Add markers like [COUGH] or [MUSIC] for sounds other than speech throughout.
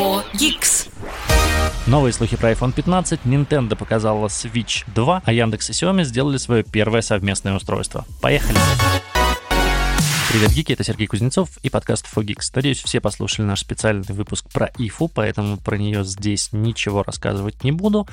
For Geeks. Новые слухи про iPhone 15, Nintendo показала Switch 2, а Яндекс и Xiaomi сделали свое первое совместное устройство. Поехали! Привет, гики, это Сергей Кузнецов и подкаст Fogix. Надеюсь, все послушали наш специальный выпуск про ИФУ, поэтому про нее здесь ничего рассказывать не буду.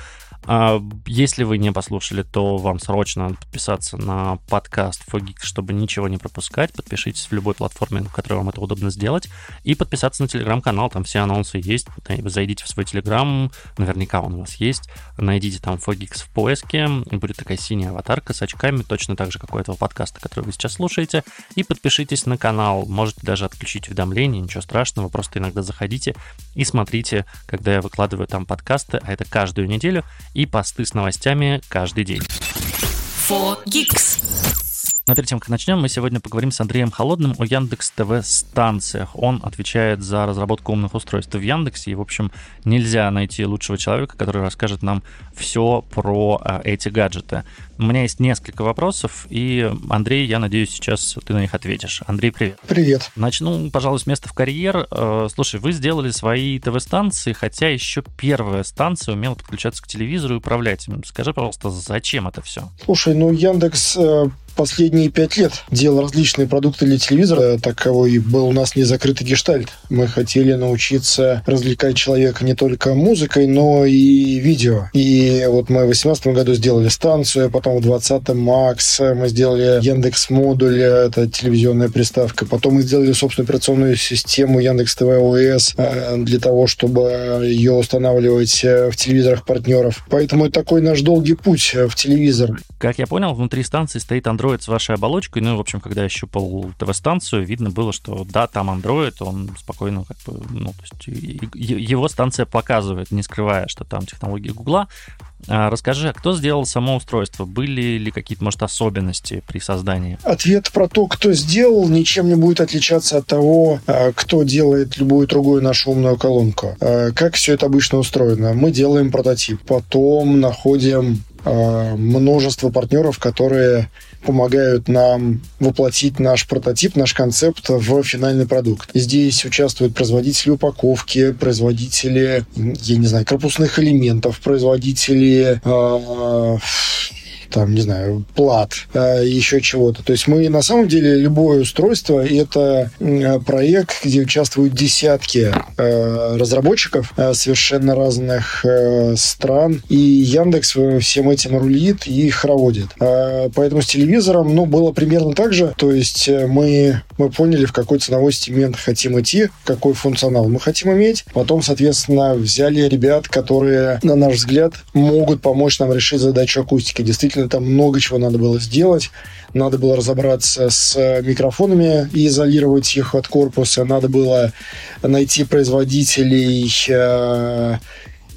А если вы не послушали, то вам срочно надо подписаться на подкаст Fogix, чтобы ничего не пропускать. Подпишитесь в любой платформе, на которой вам это удобно сделать. И подписаться на телеграм-канал, там все анонсы есть. Зайдите в свой телеграм, наверняка он у вас есть. Найдите там Fogix в поиске. Будет такая синяя аватарка с очками, точно так же, как у этого подкаста, который вы сейчас слушаете. И подпишитесь на канал. Можете даже отключить уведомления, ничего страшного. Просто иногда заходите и смотрите, когда я выкладываю там подкасты, а это каждую неделю и посты с новостями каждый день. Но перед тем, как начнем, мы сегодня поговорим с Андреем Холодным о Яндекс ТВ станциях. Он отвечает за разработку умных устройств в Яндексе, и, в общем, нельзя найти лучшего человека, который расскажет нам все про а, эти гаджеты. У меня есть несколько вопросов, и, Андрей, я надеюсь, сейчас ты на них ответишь. Андрей, привет. Привет. Начну, пожалуй, с места в карьер. Э, слушай, вы сделали свои ТВ-станции, хотя еще первая станция умела подключаться к телевизору и управлять им. Скажи, пожалуйста, зачем это все? Слушай, ну Яндекс э, последние пять лет делал различные продукты для телевизора. Таковой был у нас не закрытый гештальт. Мы хотели научиться развлекать человека не только музыкой, но и видео. И вот мы в 2018 году сделали станцию, а потом в 2020 Макс, мы сделали Яндекс модуль, это телевизионная приставка. Потом мы сделали собственную операционную систему Яндекс ТВ ОС э, для того, чтобы ее устанавливать э, в телевизорах партнеров. Поэтому это такой наш долгий путь в телевизор. Как я понял, внутри станции стоит Android с вашей оболочкой. Ну, в общем, когда я щупал ТВ-станцию, видно было, что да, там Android, он спокойно как бы, ну, то есть его станция показывает, не скрывая, что там технологии Гугла. А расскажи, а кто сделал само устройство? Были ли какие-то, может, особенности при создании? Ответ про то, кто сделал, ничем не будет отличаться от того, а, кто делает любую другую нашу умную колонку. А, как все это обычно устроено? Мы делаем прототип, потом находим множество партнеров, которые помогают нам воплотить наш прототип, наш концепт в финальный продукт. Здесь участвуют производители упаковки, производители, я не знаю, корпусных элементов, производители э, там, не знаю, плат, э, еще чего-то. То есть мы на самом деле любое устройство это проект, где участвуют десятки э, разработчиков э, совершенно разных стран, и Яндекс всем этим рулит и хороводит. Поэтому с телевизором, ну, было примерно так же. То есть мы, мы поняли, в какой ценовой сегмент хотим идти, какой функционал мы хотим иметь. Потом, соответственно, взяли ребят, которые, на наш взгляд, могут помочь нам решить задачу акустики. Действительно, там много чего надо было сделать. Надо было разобраться с микрофонами и изолировать их от корпуса. Надо было найти производителей э,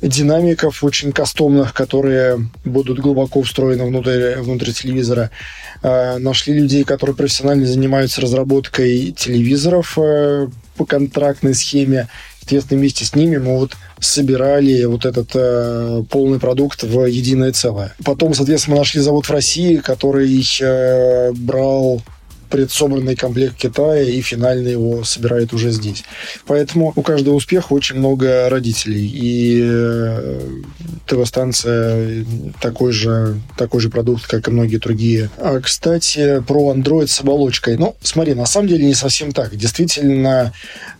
динамиков очень кастомных, которые будут глубоко встроены внутрь, внутрь телевизора. Э, нашли людей, которые профессионально занимаются разработкой телевизоров э, по контрактной схеме. Соответственно, вместе с ними мы вот собирали вот этот э, полный продукт в единое целое. Потом, соответственно, мы нашли завод в России, который э, брал предсобранный комплект Китая и финально его собирает уже здесь. Поэтому у каждого успеха очень много родителей. И э, ТВ-станция такой же, такой же продукт, как и многие другие. А, кстати, про Android с оболочкой. Ну, смотри, на самом деле не совсем так. Действительно,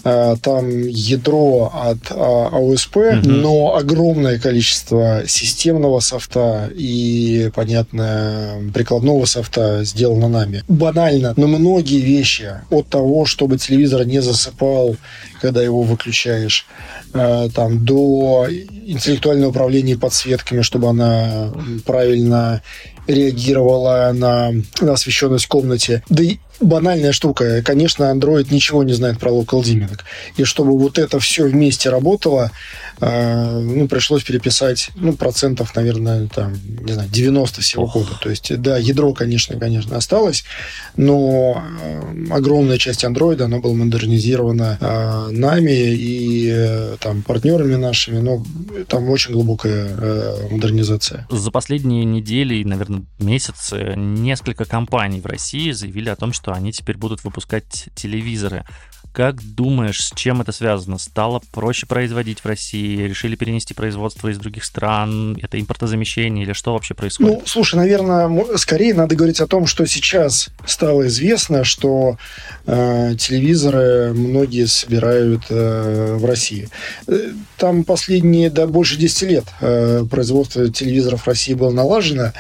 э, там ядро от АОСП, угу. но огромное количество системного софта и, понятно, прикладного софта сделано нами. Банально, но многие вещи от того, чтобы телевизор не засыпал, когда его выключаешь, э, там, до интеллектуального управления подсветками, чтобы она правильно реагировала на, на освещенность в комнате. Да и банальная штука. Конечно, Android ничего не знает про local dimming. И чтобы вот это все вместе работало, ну, пришлось переписать, ну, процентов, наверное, там, не знаю, 90 всего Ох. кода. То есть, да, ядро, конечно, конечно, осталось, но э, огромная часть Android, она была модернизирована э, нами и э, там партнерами нашими, но там очень глубокая э, модернизация. За последние недели наверное, месяцы несколько компаний в России заявили о том, что они теперь будут выпускать телевизоры. Как думаешь, с чем это связано? Стало проще производить в России? Решили перенести производство из других стран? Это импортозамещение или что вообще происходит? Ну, слушай, наверное, скорее надо говорить о том, что сейчас стало известно, что э, телевизоры многие собирают э, в России. Э, там последние, да, больше 10 лет э, производство телевизоров в России было налажено.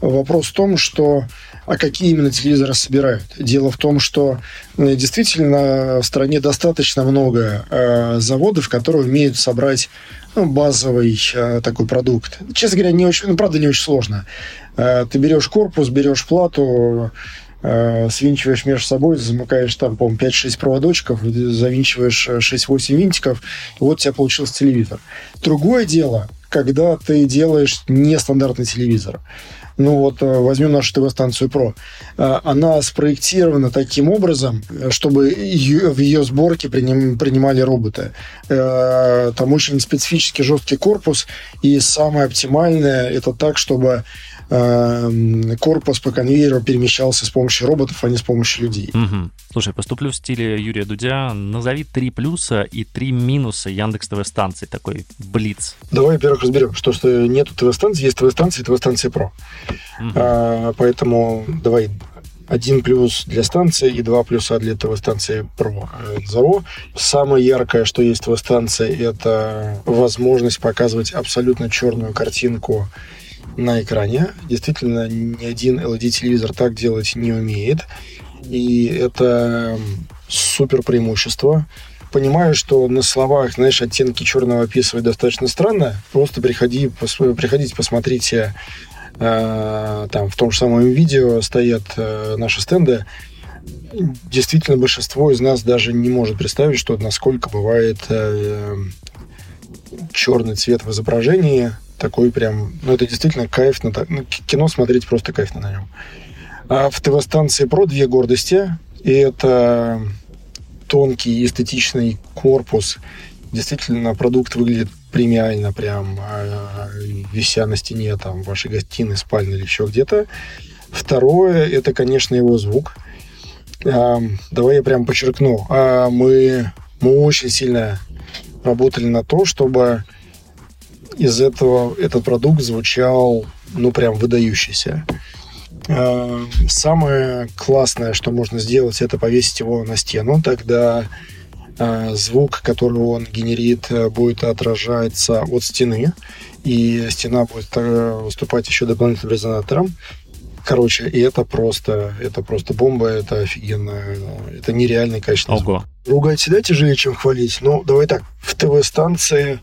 Вопрос в том, что а какие именно телевизоры собирают? Дело в том, что э, действительно в стране достаточно много э, заводов, которые умеют собрать ну, базовый э, такой продукт. Честно говоря, не очень, ну, правда, не очень сложно. Э, ты берешь корпус, берешь плату, э, свинчиваешь между собой, замыкаешь там, по-моему, 5-6 проводочков, завинчиваешь 6-8 э, винтиков, и вот у тебя получился телевизор. Другое дело, когда ты делаешь нестандартный телевизор. Ну вот э, возьмем нашу ТВ-станцию ПРО. Э, она спроектирована таким образом, чтобы в ее сборке принимали роботы. Э, там очень специфический жесткий корпус, и самое оптимальное это так, чтобы корпус по конвейеру перемещался с помощью роботов, а не с помощью людей. Угу. Слушай, поступлю в стиле Юрия Дудя. Назови три плюса и три минуса Яндекс ТВ станции, такой блиц. Давай, во-первых, разберем, что, что нету ТВ-станции, есть ТВ-станции и ТВ-станции ПРО. Угу. А, поэтому давай один плюс для станции и два плюса для ТВ-станции ПРО назову. Самое яркое, что есть ТВ-станции, это возможность показывать абсолютно черную картинку на экране. Действительно, ни один LED-телевизор так делать не умеет. И это супер преимущество. Понимаю, что на словах, знаешь, оттенки черного описывать достаточно странно. Просто приходи, пос, приходите, посмотрите. Э, там в том же самом видео стоят э, наши стенды. Действительно, большинство из нас даже не может представить, что насколько бывает э, черный цвет в изображении такой прям, ну, это действительно кайф, на, ну, кино смотреть просто кайф на нем. А в ТВ-станции про две гордости, и это тонкий эстетичный корпус. Действительно, продукт выглядит премиально, прям а, вися на стене там в вашей гостиной, спальне или еще где-то. Второе, это, конечно, его звук. А, давай я прям подчеркну. А, мы, мы очень сильно работали на то, чтобы из этого этот продукт звучал, ну, прям выдающийся. А, самое классное, что можно сделать, это повесить его на стену. Тогда а, звук, который он генерит, будет отражаться от стены, и стена будет э, выступать еще дополнительным резонатором. Короче, и это просто, это просто бомба, это офигенно, это нереальный качественный Ого. звук. Ругать всегда тяжелее, чем хвалить. Ну, давай так, в ТВ-станции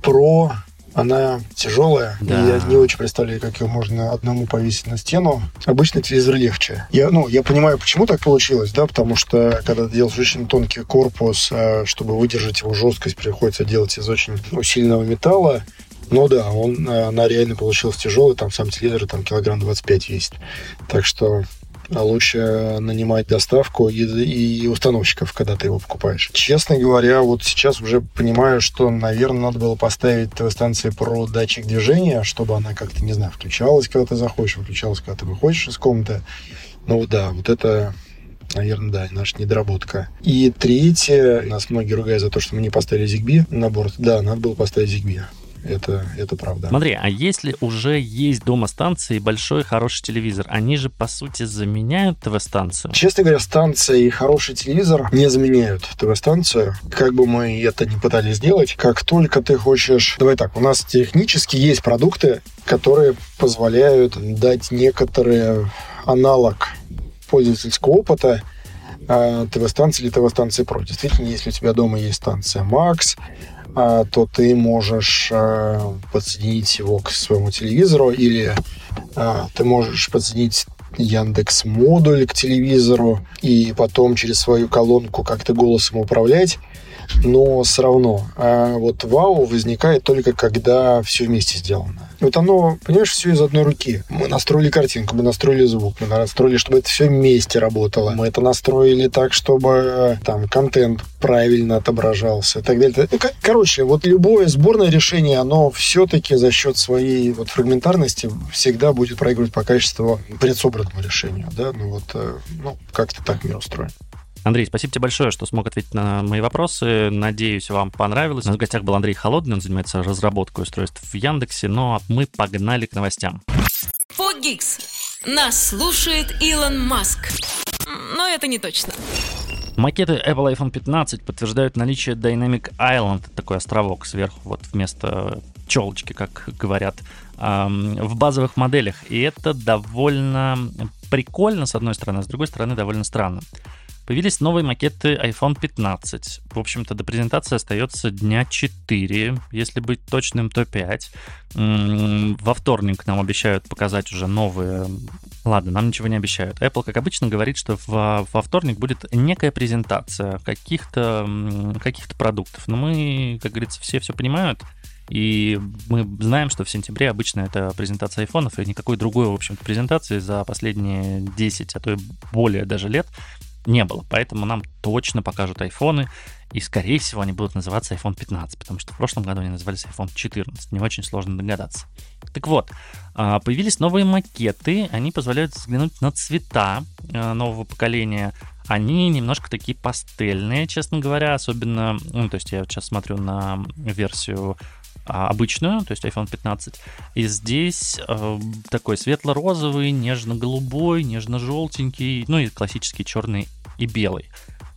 про она тяжелая, да. и я не очень представляю, как ее можно одному повесить на стену. Обычно телевизор легче. Я, ну, я понимаю, почему так получилось, да, потому что когда ты делаешь очень тонкий корпус, а, чтобы выдержать его жесткость, приходится делать из очень усиленного металла. Но да, он, она реально получилась тяжелой, там сам телевизор там килограмм 25 весит. Так что а лучше нанимать доставку и, и установщиков, когда ты его покупаешь. Честно говоря, вот сейчас уже понимаю, что, наверное, надо было поставить ТВ-станции про датчик движения, чтобы она как-то, не знаю, включалась, когда ты заходишь, выключалась, когда ты выходишь из комнаты. Ну да, вот это наверное, да, наша недоработка. И третье, нас многие ругают за то, что мы не поставили ZigBee на борт. Да, надо было поставить ZigBee. Это, это правда. Смотри, а если уже есть дома станции большой хороший телевизор, они же, по сути, заменяют ТВ-станцию? Честно говоря, станция и хороший телевизор не заменяют ТВ-станцию. Как бы мы это не пытались сделать, как только ты хочешь... Давай так, у нас технически есть продукты, которые позволяют дать некоторый аналог пользовательского опыта а, ТВ-станции или ТВ-станции Pro. Действительно, если у тебя дома есть станция Max, то ты можешь а, подсоединить его к своему телевизору или а, ты можешь подсоединить Яндекс модуль к телевизору и потом через свою колонку как-то голосом управлять но все равно. А вот вау возникает только когда все вместе сделано. Вот оно, понимаешь, все из одной руки. Мы настроили картинку, мы настроили звук, мы настроили, чтобы это все вместе работало. Мы это настроили так, чтобы там контент правильно отображался и так далее. Ну, короче, вот любое сборное решение, оно все-таки за счет своей вот фрагментарности всегда будет проигрывать по качеству предсобранному решению, да, ну вот, э, ну, как-то так мир устроен. Андрей, спасибо тебе большое, что смог ответить на мои вопросы. Надеюсь, вам понравилось. У нас в гостях был Андрей Холодный, он занимается разработкой устройств в Яндексе. Ну а мы погнали к новостям. Фогикс. Нас слушает Илон Маск. Но это не точно. Макеты Apple iPhone 15 подтверждают наличие Dynamic Island, такой островок сверху, вот вместо челочки, как говорят, в базовых моделях. И это довольно прикольно, с одной стороны, а с другой стороны, довольно странно. Появились новые макеты iPhone 15. В общем-то, до презентации остается дня 4. Если быть точным, то 5. Во вторник нам обещают показать уже новые... Ладно, нам ничего не обещают. Apple, как обычно, говорит, что во, во вторник будет некая презентация каких-то каких продуктов. Но мы, как говорится, все все понимают. И мы знаем, что в сентябре обычно это презентация айфонов, и никакой другой, в общем-то, презентации за последние 10, а то и более даже лет не было. Поэтому нам точно покажут айфоны, и, скорее всего, они будут называться iPhone 15, потому что в прошлом году они назывались iPhone 14. Не очень сложно догадаться. Так вот, а, появились новые макеты, они позволяют взглянуть на цвета а, нового поколения. Они немножко такие пастельные, честно говоря, особенно, ну, то есть я сейчас смотрю на версию а, обычную, то есть iPhone 15. И здесь э, такой светло-розовый, нежно-голубой, нежно-желтенький, ну и классический черный и белый.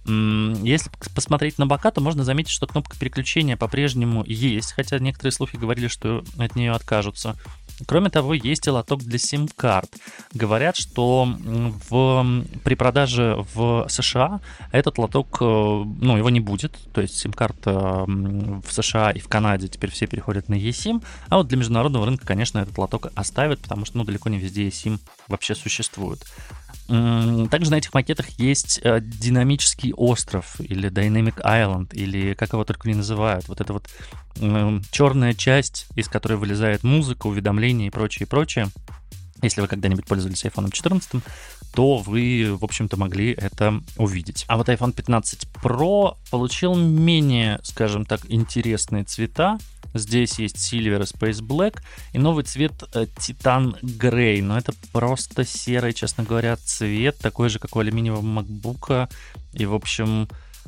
Если посмотреть на бока, то можно заметить, что кнопка переключения по-прежнему есть, хотя некоторые слухи говорили, что от нее откажутся. Кроме того, есть и лоток для сим-карт. Говорят, что в, при продаже в США этот лоток, э, ну, его не будет. То есть сим-карта в США и в Канаде теперь все переходят на eSIM. А вот для международного рынка, конечно, этот лоток оставят, потому что, ну, далеко не везде eSIM вообще существует. Также на этих макетах есть э, динамический остров или Dynamic Island, или как его только не называют. Вот это вот черная часть, из которой вылезает музыка, уведомления и прочее, и прочее. Если вы когда-нибудь пользовались iPhone 14, то вы, в общем-то, могли это увидеть. А вот iPhone 15 Pro получил менее, скажем так, интересные цвета. Здесь есть Silver Space Black и новый цвет Titan э, Grey. Но это просто серый, честно говоря, цвет, такой же, как у алюминиевого MacBook. И, в общем,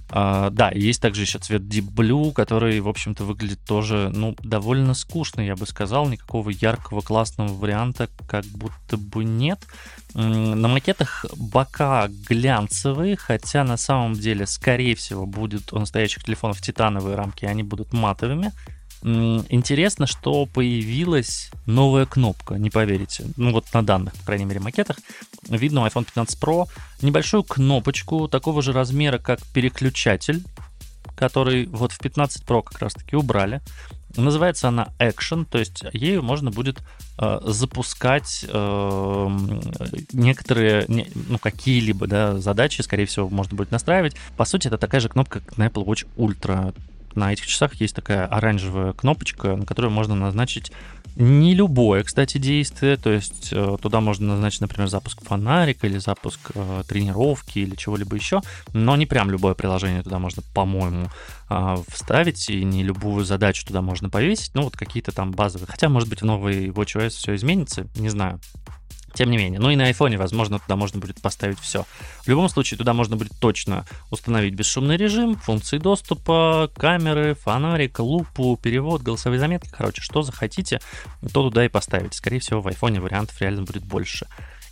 Uh, да, есть также еще цвет Deep Blue, который, в общем-то, выглядит тоже, ну, довольно скучно, я бы сказал. Никакого яркого, классного варианта как будто бы нет. На макетах бока глянцевые, хотя на самом деле, скорее всего, будет у настоящих телефонов титановые рамки, они будут матовыми. Интересно, что появилась новая кнопка, не поверите. Ну вот на данных, по крайней мере, макетах. Видно у iPhone 15 Pro небольшую кнопочку такого же размера, как переключатель, который вот в 15 Pro как раз-таки убрали. Называется она Action, то есть ею можно будет э, запускать э, некоторые, не, ну, какие-либо да, задачи, скорее всего, можно будет настраивать. По сути, это такая же кнопка, как на Apple Watch Ultra на этих часах есть такая оранжевая кнопочка, на которую можно назначить не любое, кстати, действие, то есть э, туда можно назначить, например, запуск фонарика или запуск э, тренировки или чего-либо еще, но не прям любое приложение туда можно, по-моему, э, вставить, и не любую задачу туда можно повесить, ну вот какие-то там базовые. Хотя, может быть, в новый WatchOS все изменится, не знаю. Тем не менее, ну и на iPhone, возможно, туда можно будет поставить все. В любом случае, туда можно будет точно установить бесшумный режим, функции доступа, камеры, фонарик, лупу, перевод, голосовые заметки. Короче, что захотите, то туда и поставить. Скорее всего, в iPhone вариантов реально будет больше.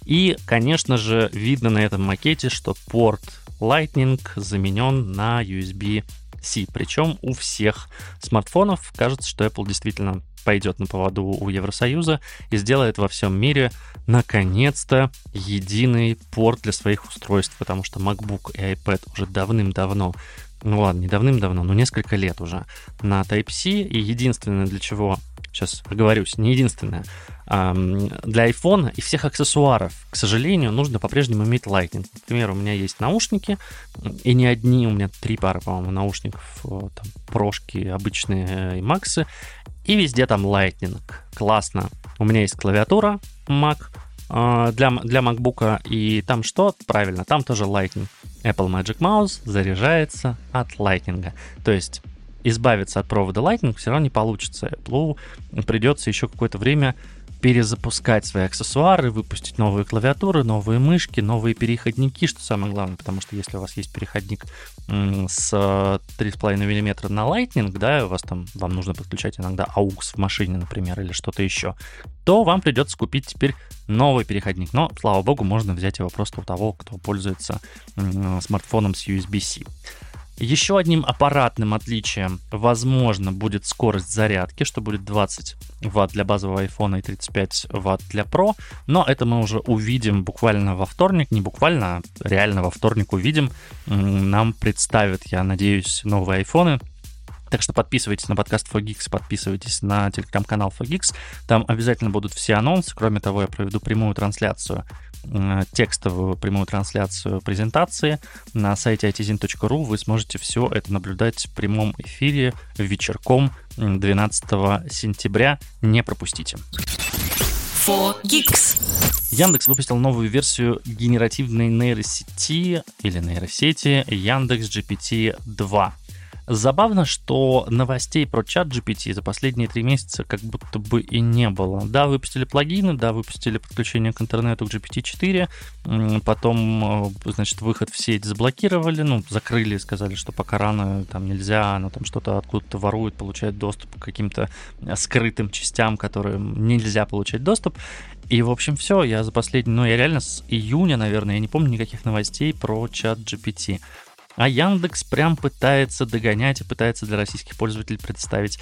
И, конечно же, видно на этом макете, что порт Lightning заменен на USB-C. Причем у всех смартфонов кажется, что Apple действительно пойдет на поводу у Евросоюза и сделает во всем мире наконец-то единый порт для своих устройств, потому что MacBook и iPad уже давным-давно ну ладно, не давным-давно, но несколько лет уже на Type-C, и единственное, для чего, сейчас оговорюсь, не единственное, для iPhone и всех аксессуаров, к сожалению, нужно по-прежнему иметь Lightning. Например, у меня есть наушники, и не одни, у меня три пары, по-моему, наушников, там, прошки обычные э, и максы, и везде там Lightning. Классно. У меня есть клавиатура Mac э, для, для MacBook, и там что? Правильно, там тоже Lightning. Apple Magic Mouse заряжается от Lightning. То есть избавиться от провода Lightning все равно не получится. Apple придется еще какое-то время перезапускать свои аксессуары, выпустить новые клавиатуры, новые мышки, новые переходники, что самое главное, потому что если у вас есть переходник с 3,5 мм на Lightning, да, у вас там, вам нужно подключать иногда AUX в машине, например, или что-то еще, то вам придется купить теперь новый переходник. Но, слава богу, можно взять его просто у того, кто пользуется смартфоном с USB-C. Еще одним аппаратным отличием, возможно, будет скорость зарядки, что будет 20 Вт для базового iPhone и 35 Вт для Pro, но это мы уже увидим буквально во вторник, не буквально, а реально во вторник увидим. Нам представят, я надеюсь, новые айфоны, так что подписывайтесь на подкаст Fogix, подписывайтесь на телеграм-канал Fogix. Там обязательно будут все анонсы. Кроме того, я проведу прямую трансляцию Э, текстовую прямую трансляцию презентации на сайте itzin.ru. Вы сможете все это наблюдать в прямом эфире вечерком 12 сентября. Не пропустите. Яндекс выпустил новую версию генеративной нейросети или нейросети Яндекс GPT 2. Забавно, что новостей про чат GPT за последние три месяца как будто бы и не было. Да, выпустили плагины, да, выпустили подключение к интернету к GPT-4, потом, э, значит, выход в сеть заблокировали, ну, закрыли, сказали, что пока рано, там нельзя, оно там что-то откуда-то ворует, получает доступ к каким-то э, скрытым частям, которым нельзя получать доступ. И, в общем, все, я за последний, ну, я реально с июня, наверное, я не помню никаких новостей про чат GPT. А Яндекс прям пытается догонять и пытается для российских пользователей представить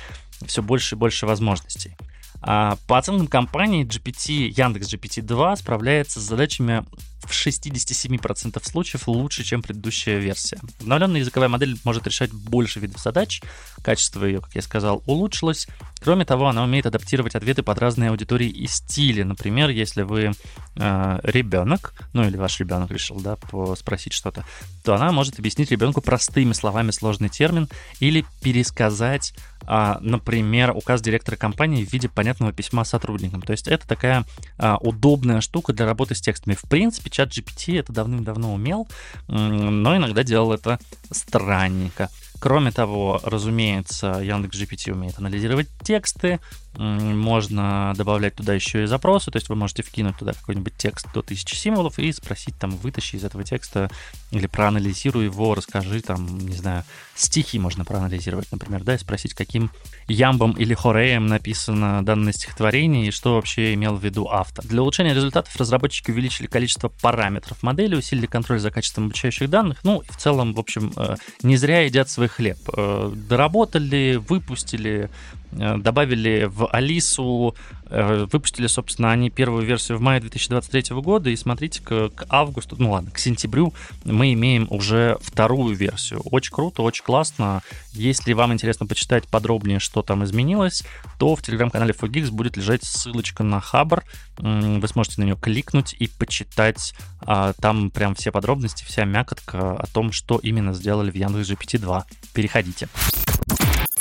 все больше и больше возможностей. А по оценкам компании GPT, Яндекс GPT-2 справляется с задачами в 67% случаев лучше, чем предыдущая версия. Обновленная языковая модель может решать больше видов задач, качество ее, как я сказал, улучшилось. Кроме того, она умеет адаптировать ответы под разные аудитории и стили. Например, если вы э, ребенок, ну или ваш ребенок решил, да, спросить что-то, то она может объяснить ребенку простыми словами сложный термин или пересказать а, например, указ директора компании в виде понятного письма сотрудникам. То есть это такая а, удобная штука для работы с текстами. В принципе, чат GPT это давным-давно умел, но иногда делал это странненько. Кроме того, разумеется, Яндекс GPT умеет анализировать тексты, можно добавлять туда еще и запросы, то есть вы можете вкинуть туда какой-нибудь текст до 1000 символов и спросить там, вытащи из этого текста или проанализируй его, расскажи там, не знаю, стихи можно проанализировать, например, да, и спросить, каким ямбом или хореем написано данное стихотворение и что вообще имел в виду автор. Для улучшения результатов разработчики увеличили количество параметров модели, усилили контроль за качеством обучающих данных, ну и в целом, в общем, э, не зря едят свой хлеб. Э, доработали, выпустили, добавили в Алису, э, выпустили, собственно, они первую версию в мае 2023 года, и смотрите, к, к августу, ну ладно, к сентябрю мы имеем уже вторую версию. Очень круто, очень классно. Если вам интересно почитать подробнее, что там изменилось, то в телеграм-канале Fogix будет лежать ссылочка на Хабр. Вы сможете на нее кликнуть и почитать а, там прям все подробности, вся мякотка о том, что именно сделали в Яндекс GPT 2. Переходите.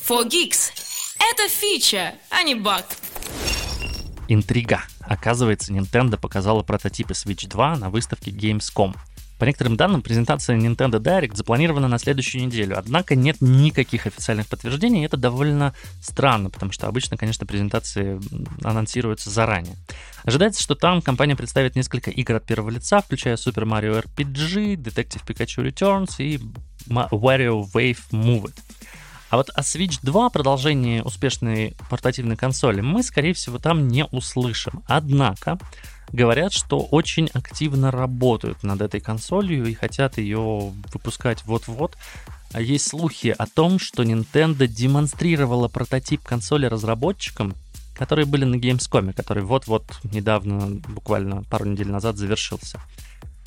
Fogix это фича, а не баг. Интрига. Оказывается, Nintendo показала прототипы Switch 2 на выставке Gamescom. По некоторым данным, презентация Nintendo Direct запланирована на следующую неделю, однако нет никаких официальных подтверждений, и это довольно странно, потому что обычно, конечно, презентации анонсируются заранее. Ожидается, что там компания представит несколько игр от первого лица, включая Super Mario RPG, Detective Pikachu Returns и Wario Wave Move It. А вот о Switch 2, продолжение успешной портативной консоли, мы, скорее всего, там не услышим. Однако, говорят, что очень активно работают над этой консолью и хотят ее выпускать вот-вот. А есть слухи о том, что Nintendo демонстрировала прототип консоли разработчикам, которые были на Gamescom, который вот-вот недавно, буквально пару недель назад завершился.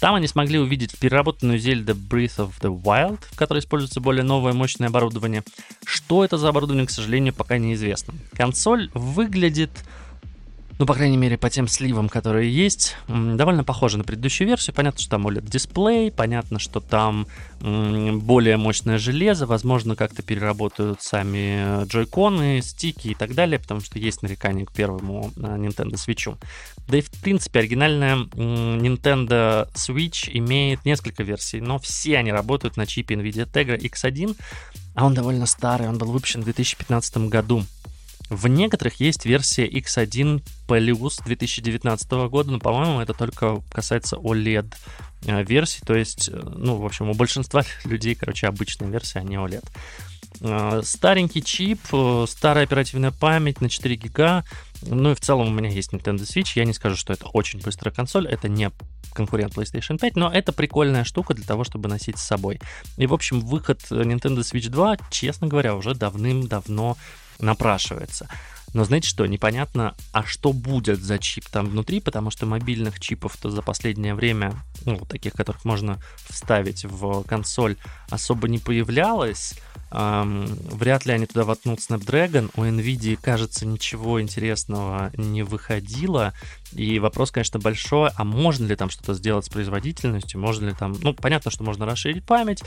Там они смогли увидеть переработанную Zelda Breath of the Wild, в которой используется более новое мощное оборудование. Что это за оборудование, к сожалению, пока неизвестно. Консоль выглядит ну, по крайней мере, по тем сливам, которые есть, довольно похоже на предыдущую версию. Понятно, что там OLED-дисплей, понятно, что там более мощное железо, возможно, как-то переработают сами джойконы, стики и так далее, потому что есть нарекания к первому э, Nintendo Switch. Да и, в принципе, оригинальная Nintendo Switch имеет несколько версий, но все они работают на чипе NVIDIA Tegra X1, а он довольно старый, он был выпущен в 2015 году. В некоторых есть версия X1 Plus 2019 года, но, по-моему, это только касается OLED э, версий, то есть, э, ну, в общем, у большинства [LAUGHS] людей, короче, обычная версия, а не OLED. Э, старенький чип, старая оперативная память на 4 гига, ну и в целом у меня есть Nintendo Switch, я не скажу, что это очень быстрая консоль, это не конкурент PlayStation 5, но это прикольная штука для того, чтобы носить с собой. И, в общем, выход Nintendo Switch 2, честно говоря, уже давным-давно напрашивается. Но знаете что, непонятно, а что будет за чип там внутри, потому что мобильных чипов-то за последнее время, ну, таких, которых можно вставить в консоль, особо не появлялось. Эм, вряд ли они туда воткнут Snapdragon. У NVIDIA, кажется, ничего интересного не выходило. И вопрос, конечно, большой, а можно ли там что-то сделать с производительностью, можно ли там, ну, понятно, что можно расширить память,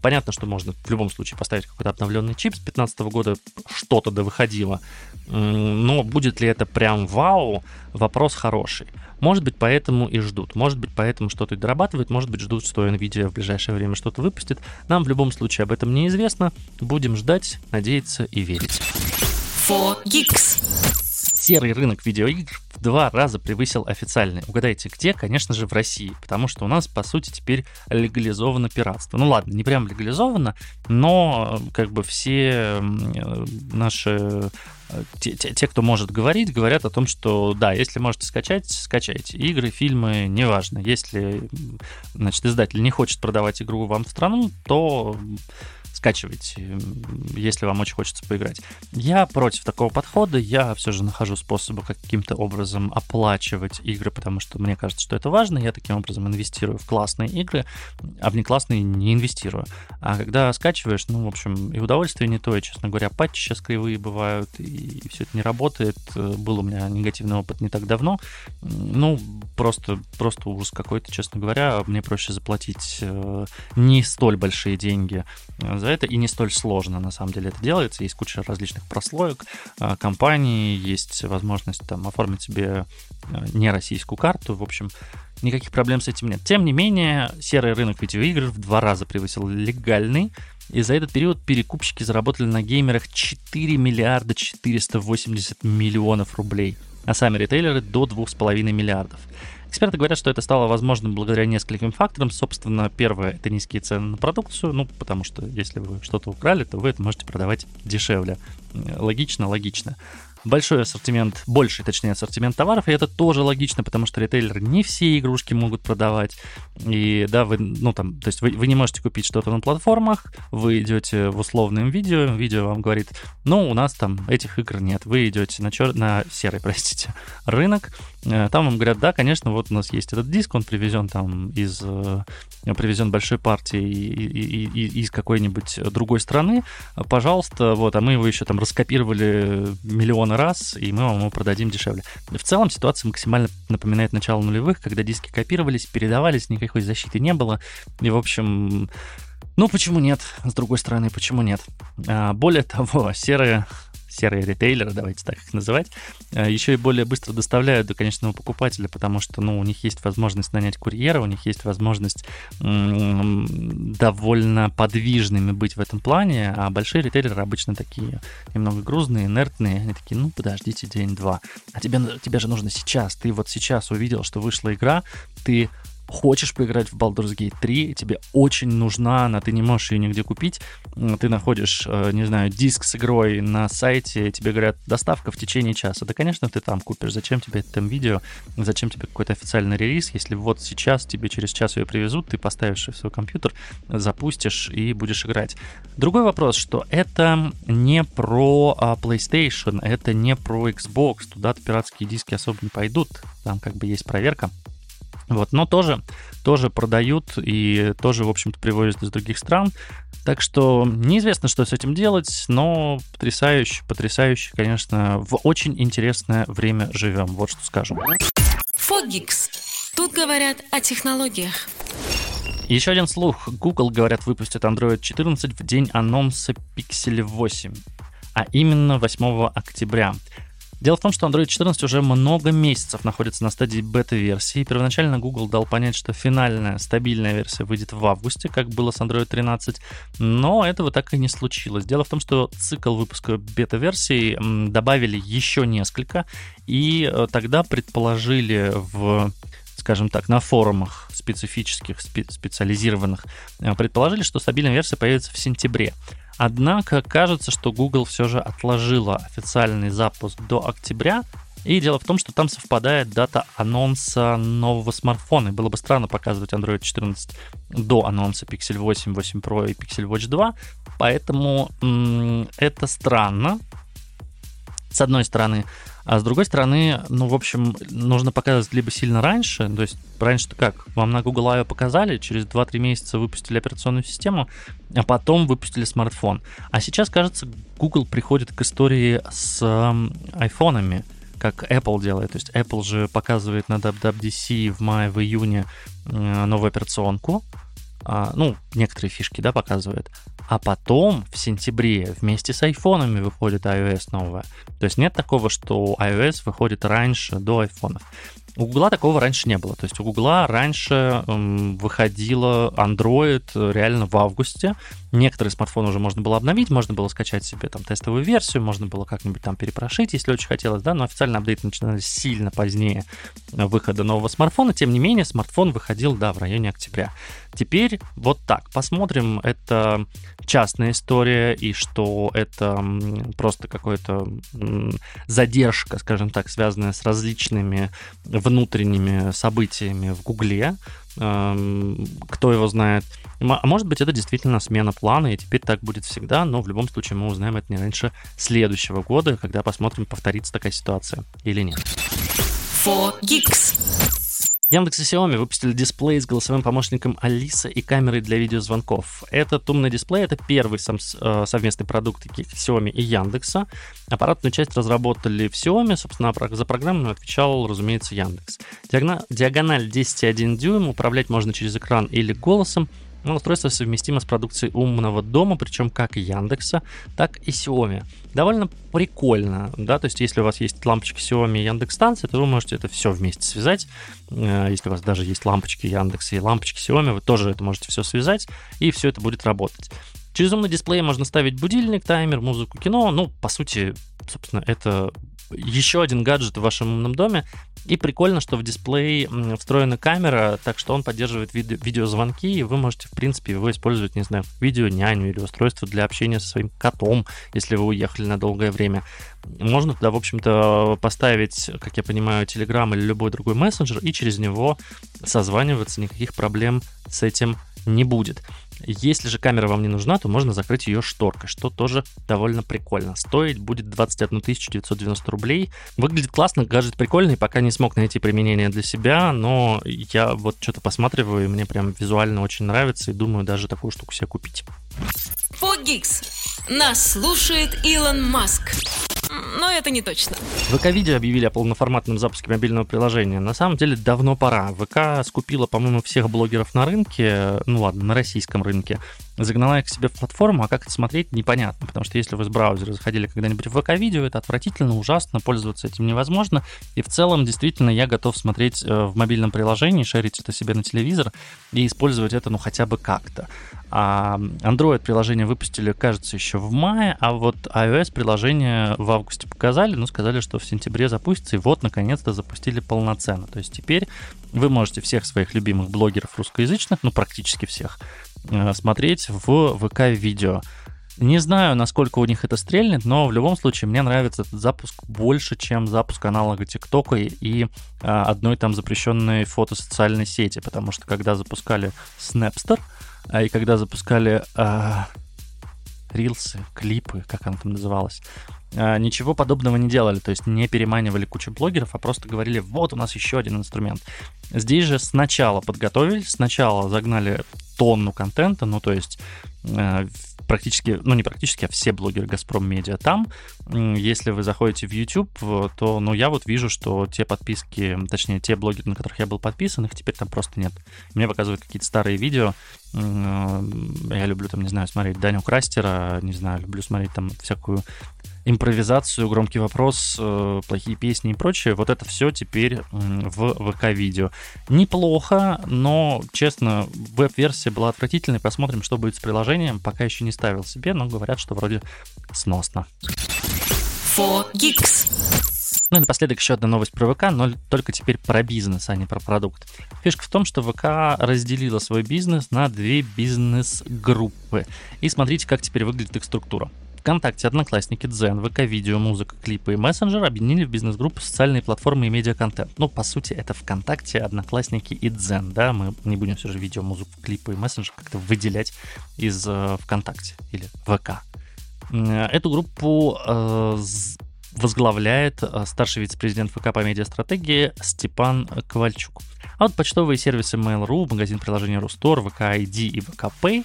понятно, что можно в любом случае поставить какой-то обновленный чип, с 2015 года что-то да выходило, но будет ли это прям вау, вопрос хороший. Может быть, поэтому и ждут. Может быть, поэтому что-то дорабатывают. Может быть, ждут, что Nvidia в ближайшее время что-то выпустит. Нам в любом случае об этом неизвестно. Будем ждать, надеяться и верить. 4Geeks. Серый рынок видеоигр в два раза превысил официальный. Угадайте, где? Конечно же, в России, потому что у нас, по сути, теперь легализовано пиратство. Ну ладно, не прям легализовано, но как бы все наши те, те, те, кто может говорить, говорят о том, что да, если можете скачать, скачайте. Игры, фильмы, неважно. Если, значит, издатель не хочет продавать игру вам в страну, то скачивайте, если вам очень хочется поиграть. Я против такого подхода, я все же нахожу способы каким-то образом оплачивать игры, потому что мне кажется, что это важно, я таким образом инвестирую в классные игры, а в неклассные не инвестирую. А когда скачиваешь, ну, в общем, и удовольствие не то, и, честно говоря, патчи сейчас кривые бывают, и все это не работает. Был у меня негативный опыт не так давно. Ну, просто, просто ужас какой-то, честно говоря. Мне проще заплатить э, не столь большие деньги за это, и не столь сложно, на самом деле, это делается. Есть куча различных прослоек э, компании, есть возможность там оформить себе э, не российскую карту, в общем, никаких проблем с этим нет. Тем не менее, серый рынок видеоигр в два раза превысил легальный, и за этот период перекупщики заработали на геймерах 4 миллиарда 480 миллионов рублей, а сами ритейлеры до 2,5 миллиардов. Эксперты говорят, что это стало возможным благодаря нескольким факторам. Собственно, первое — это низкие цены на продукцию, ну, потому что если вы что-то украли, то вы это можете продавать дешевле. Логично, логично большой ассортимент, больший, точнее, ассортимент товаров, и это тоже логично, потому что ритейлеры не все игрушки могут продавать, и да, вы, ну там, то есть вы, вы не можете купить что-то на платформах, вы идете в условном видео, видео вам говорит, ну, у нас там этих игр нет, вы идете на, чер... на серый, [LAUGHS] простите, рынок, э, там вам говорят, да, конечно, вот у нас есть этот диск, он привезен там из, э, привезен большой партии и, и, и, из какой-нибудь другой страны, пожалуйста, вот, а мы его еще там раскопировали миллион раз, и мы вам его продадим дешевле. В целом ситуация максимально напоминает начало нулевых, когда диски копировались, передавались, никакой защиты не было. И, в общем, ну, почему нет? С другой стороны, почему нет? А, более того, [LAUGHS] серые серые ритейлеры, давайте так их называть, э, еще и более быстро доставляют до конечного покупателя, потому что, ну, у них есть возможность нанять курьера, у них есть возможность довольно подвижными быть в этом плане, а большие ритейлеры обычно такие немного грузные, инертные, они такие, ну, подождите день-два, а тебе, тебе же нужно сейчас, ты вот сейчас увидел, что вышла игра, ты хочешь поиграть в Baldur's Gate 3, тебе очень нужна она, ты не можешь ее нигде купить, ты находишь, э, не знаю, диск с игрой на сайте, тебе говорят, доставка в течение часа. Да, конечно, ты там купишь. Зачем тебе там видео? Зачем тебе какой-то официальный релиз, если вот сейчас тебе через час ее привезут, ты поставишь в свой компьютер, запустишь и будешь играть. Другой вопрос, что это не про а, PlayStation, это не про Xbox, туда-то пиратские диски особо не пойдут, там как бы есть проверка. Вот, но тоже, тоже продают и тоже, в общем-то, привозят из других стран. Так что неизвестно, что с этим делать, но потрясающе, потрясающе, конечно, в очень интересное время живем, вот что скажем. Фогикс. Тут говорят о технологиях. Еще один слух. Google, говорят, выпустит Android 14 в день анонса Pixel 8, а именно 8 октября. Дело в том, что Android 14 уже много месяцев находится на стадии бета-версии. Первоначально Google дал понять, что финальная стабильная версия выйдет в августе, как было с Android 13, но этого так и не случилось. Дело в том, что цикл выпуска бета-версий добавили еще несколько, и э, тогда предположили в скажем так, на форумах специфических, специализированных, э, предположили, что стабильная версия появится в сентябре. Однако кажется, что Google все же отложила официальный запуск до октября, и дело в том, что там совпадает дата анонса нового смартфона. И было бы странно показывать Android 14 до анонса Pixel 8, 8 Pro и Pixel Watch 2. Поэтому м- это странно. С одной стороны. А с другой стороны, ну, в общем, нужно показывать либо сильно раньше, то есть раньше-то как? Вам на Google I.O. показали, через 2-3 месяца выпустили операционную систему, а потом выпустили смартфон. А сейчас, кажется, Google приходит к истории с айфонами, как Apple делает. То есть Apple же показывает на WWDC в мае, в июне э, новую операционку, а, ну, некоторые фишки, да, показывает. А потом в сентябре вместе с айфонами выходит iOS новая. То есть нет такого, что iOS выходит раньше до айфонов. У Гугла такого раньше не было. То есть у Гугла раньше эм, выходила Android реально в августе. Некоторые смартфоны уже можно было обновить, можно было скачать себе там тестовую версию, можно было как-нибудь там перепрошить, если очень хотелось, да, но официально апдейты начинались сильно позднее выхода нового смартфона. Тем не менее, смартфон выходил, да, в районе октября. Теперь вот так. Посмотрим, это частная история и что это просто какая-то задержка, скажем так, связанная с различными внутренними событиями в Гугле. Эм, кто его знает. А может быть, это действительно смена плана, и теперь так будет всегда, но в любом случае мы узнаем это не раньше следующего года, когда посмотрим, повторится такая ситуация или нет. 4 Geeks. Яндекс и Xiaomi выпустили дисплей с голосовым помощником Алиса и камерой для видеозвонков. Этот умный дисплей — это первый сам, э, совместный продукт Xiaomi и Яндекса. Аппаратную часть разработали в Xiaomi, собственно, за программу отвечал, разумеется, Яндекс. Диагональ 10,1 дюйм, управлять можно через экран или голосом, но устройство совместимо с продукцией умного дома, причем как Яндекса, так и Xiaomi. Довольно прикольно, да, то есть если у вас есть лампочки Xiaomi и Яндекс станции, то вы можете это все вместе связать. Э, если у вас даже есть лампочки Яндекса и лампочки Xiaomi, вы тоже это можете все связать, и все это будет работать. Через умный дисплей можно ставить будильник, таймер, музыку, кино. Ну, по сути, собственно, это еще один гаджет в вашем умном доме. И прикольно, что в дисплей встроена камера, так что он поддерживает виде- видеозвонки, и вы можете, в принципе, его использовать, не знаю, видео няню или устройство для общения со своим котом, если вы уехали на долгое время. Можно туда, в общем-то, поставить, как я понимаю, Telegram или любой другой мессенджер, и через него созваниваться, никаких проблем с этим не будет. Если же камера вам не нужна, то можно закрыть ее шторкой, что тоже довольно прикольно. Стоить будет 21 990 рублей. Выглядит классно, гаджет прикольный, пока не смог найти применение для себя, но я вот что-то посматриваю, и мне прям визуально очень нравится, и думаю даже такую штуку себе купить. Фогикс. Нас слушает Илон Маск но это не точно. ВК-видео объявили о полноформатном запуске мобильного приложения. На самом деле давно пора. ВК скупила, по-моему, всех блогеров на рынке, ну ладно, на российском рынке, загнала их к себе в платформу, а как это смотреть, непонятно, потому что если вы с браузера заходили когда-нибудь в ВК-видео, это отвратительно, ужасно, пользоваться этим невозможно, и в целом, действительно, я готов смотреть э, в мобильном приложении, шерить это себе на телевизор и использовать это, ну, хотя бы как-то. А Android приложение выпустили, кажется, еще в мае, а вот iOS приложение в августе показали, ну, сказали, что в сентябре запустится, и вот, наконец-то, запустили полноценно. То есть теперь вы можете всех своих любимых блогеров русскоязычных, ну, практически всех, смотреть в ВК-видео. Не знаю, насколько у них это стрельнет, но в любом случае мне нравится этот запуск больше, чем запуск аналога ТикТока и а, одной там запрещенной фотосоциальной сети, потому что когда запускали Snapster, а и когда запускали а, рилсы, клипы, как она там называлась, а, ничего подобного не делали, то есть не переманивали кучу блогеров, а просто говорили, вот у нас еще один инструмент. Здесь же сначала подготовили, сначала загнали тонну контента, ну то есть э, практически, ну не практически, а все блогеры Газпром Медиа там. Если вы заходите в YouTube, то, ну, я вот вижу, что те подписки, точнее, те блогеры, на которых я был подписан, их теперь там просто нет. Мне показывают какие-то старые видео. Я люблю там, не знаю, смотреть Даню Крастера, не знаю, люблю смотреть там всякую импровизацию, громкий вопрос, э, плохие песни и прочее, вот это все теперь в ВК-видео. Неплохо, но, честно, веб-версия была отвратительной. Посмотрим, что будет с приложением. Пока еще не ставил себе, но говорят, что вроде сносно. 4Geeks. Ну и напоследок еще одна новость про ВК, но только теперь про бизнес, а не про продукт. Фишка в том, что ВК разделила свой бизнес на две бизнес-группы. И смотрите, как теперь выглядит их структура. ВКонтакте, Одноклассники, Дзен, ВК Видео, Музыка, Клипы и Мессенджер объединили в бизнес-группу социальные платформы и медиаконтент. Ну, по сути, это ВКонтакте, Одноклассники и Дзен, да, мы не будем все же видео, музыку, клипы и Мессенджер как-то выделять из э, ВКонтакте или ВК. Эту группу э, возглавляет э, старший вице-президент ВК по медиастратегии Степан Ковальчук. А вот почтовые сервисы Mail.ru, магазин приложения Рустор, ВК ID и ВК Pay,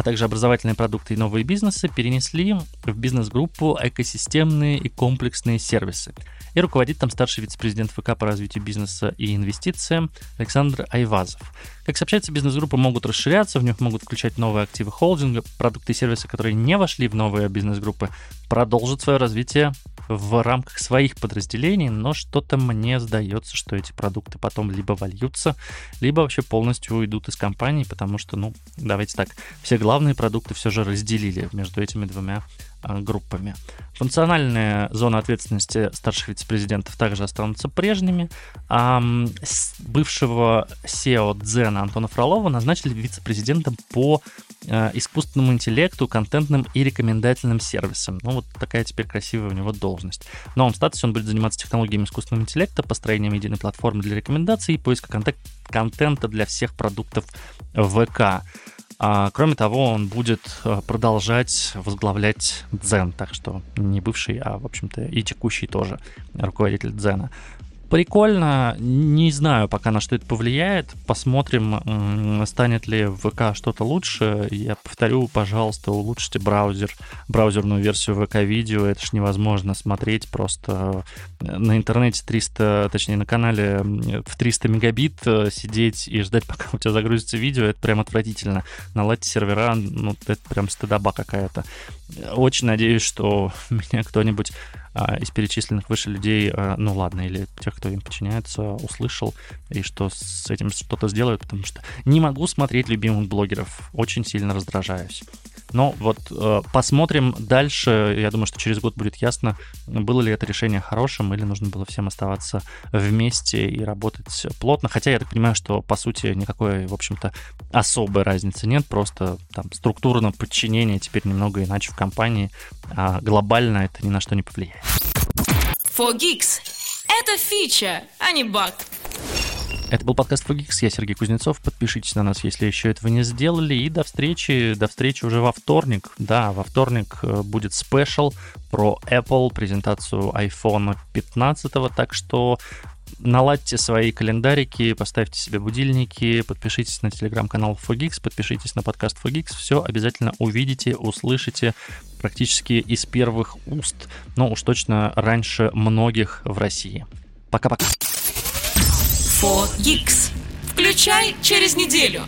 а также образовательные продукты и новые бизнесы перенесли в бизнес-группу экосистемные и комплексные сервисы. И руководит там старший вице-президент ВК по развитию бизнеса и инвестициям Александр Айвазов. Как сообщается, бизнес-группы могут расширяться, в них могут включать новые активы холдинга, продукты и сервисы, которые не вошли в новые бизнес-группы, продолжат свое развитие в рамках своих подразделений, но что-то мне сдается, что эти продукты потом либо вольются, либо вообще полностью уйдут из компании, потому что, ну, давайте так, все главные продукты все же разделили между этими двумя группами. Функциональная зона ответственности старших вице-президентов также останутся прежними. А бывшего SEO Дзена Антона Фролова назначили вице-президентом по э, искусственному интеллекту, контентным и рекомендательным сервисам. Ну, вот такая теперь красивая у него должность. В новом статусе он будет заниматься технологиями искусственного интеллекта, построением единой платформы для рекомендаций и поиска контент контента для всех продуктов ВК. А, кроме того, он будет э, продолжать возглавлять Дзен, так что не бывший, а, в общем-то, и текущий тоже руководитель Дзена. Прикольно, не знаю пока на что это повлияет. Посмотрим, станет ли в ВК что-то лучше. Я повторю, пожалуйста, улучшите браузер, браузерную версию ВК видео. Это ж невозможно смотреть просто на интернете 300, точнее на канале в 300 мегабит э, сидеть и ждать, [LAUGHS] пока у тебя загрузится видео. Это прям отвратительно. Наладьте сервера, ну это прям стыдоба какая-то. Очень надеюсь, что [LAUGHS] меня кто-нибудь а, из перечисленных выше людей, а, ну ладно, или тех, кто им подчиняется, услышал, и что с этим что-то сделают, потому что не могу смотреть любимых блогеров, очень сильно раздражаюсь. Но вот э, посмотрим дальше. Я думаю, что через год будет ясно, было ли это решение хорошим или нужно было всем оставаться вместе и работать плотно. Хотя я так понимаю, что по сути никакой, в общем-то, особой разницы нет. Просто там структурно подчинение теперь немного иначе в компании, а глобально это ни на что не повлияет. 4Geeks. Это фича, а не баг. Это был подкаст Фогикс, я Сергей Кузнецов. Подпишитесь на нас, если еще этого не сделали. И до встречи, до встречи уже во вторник. Да, во вторник э, будет спешл про Apple, презентацию iPhone 15, так что наладьте свои календарики, поставьте себе будильники, подпишитесь на телеграм-канал Fogix, подпишитесь на подкаст Fogix, все обязательно увидите, услышите практически из первых уст, но уж точно раньше многих в России. Пока-пока. 4Geeks. Включай через неделю.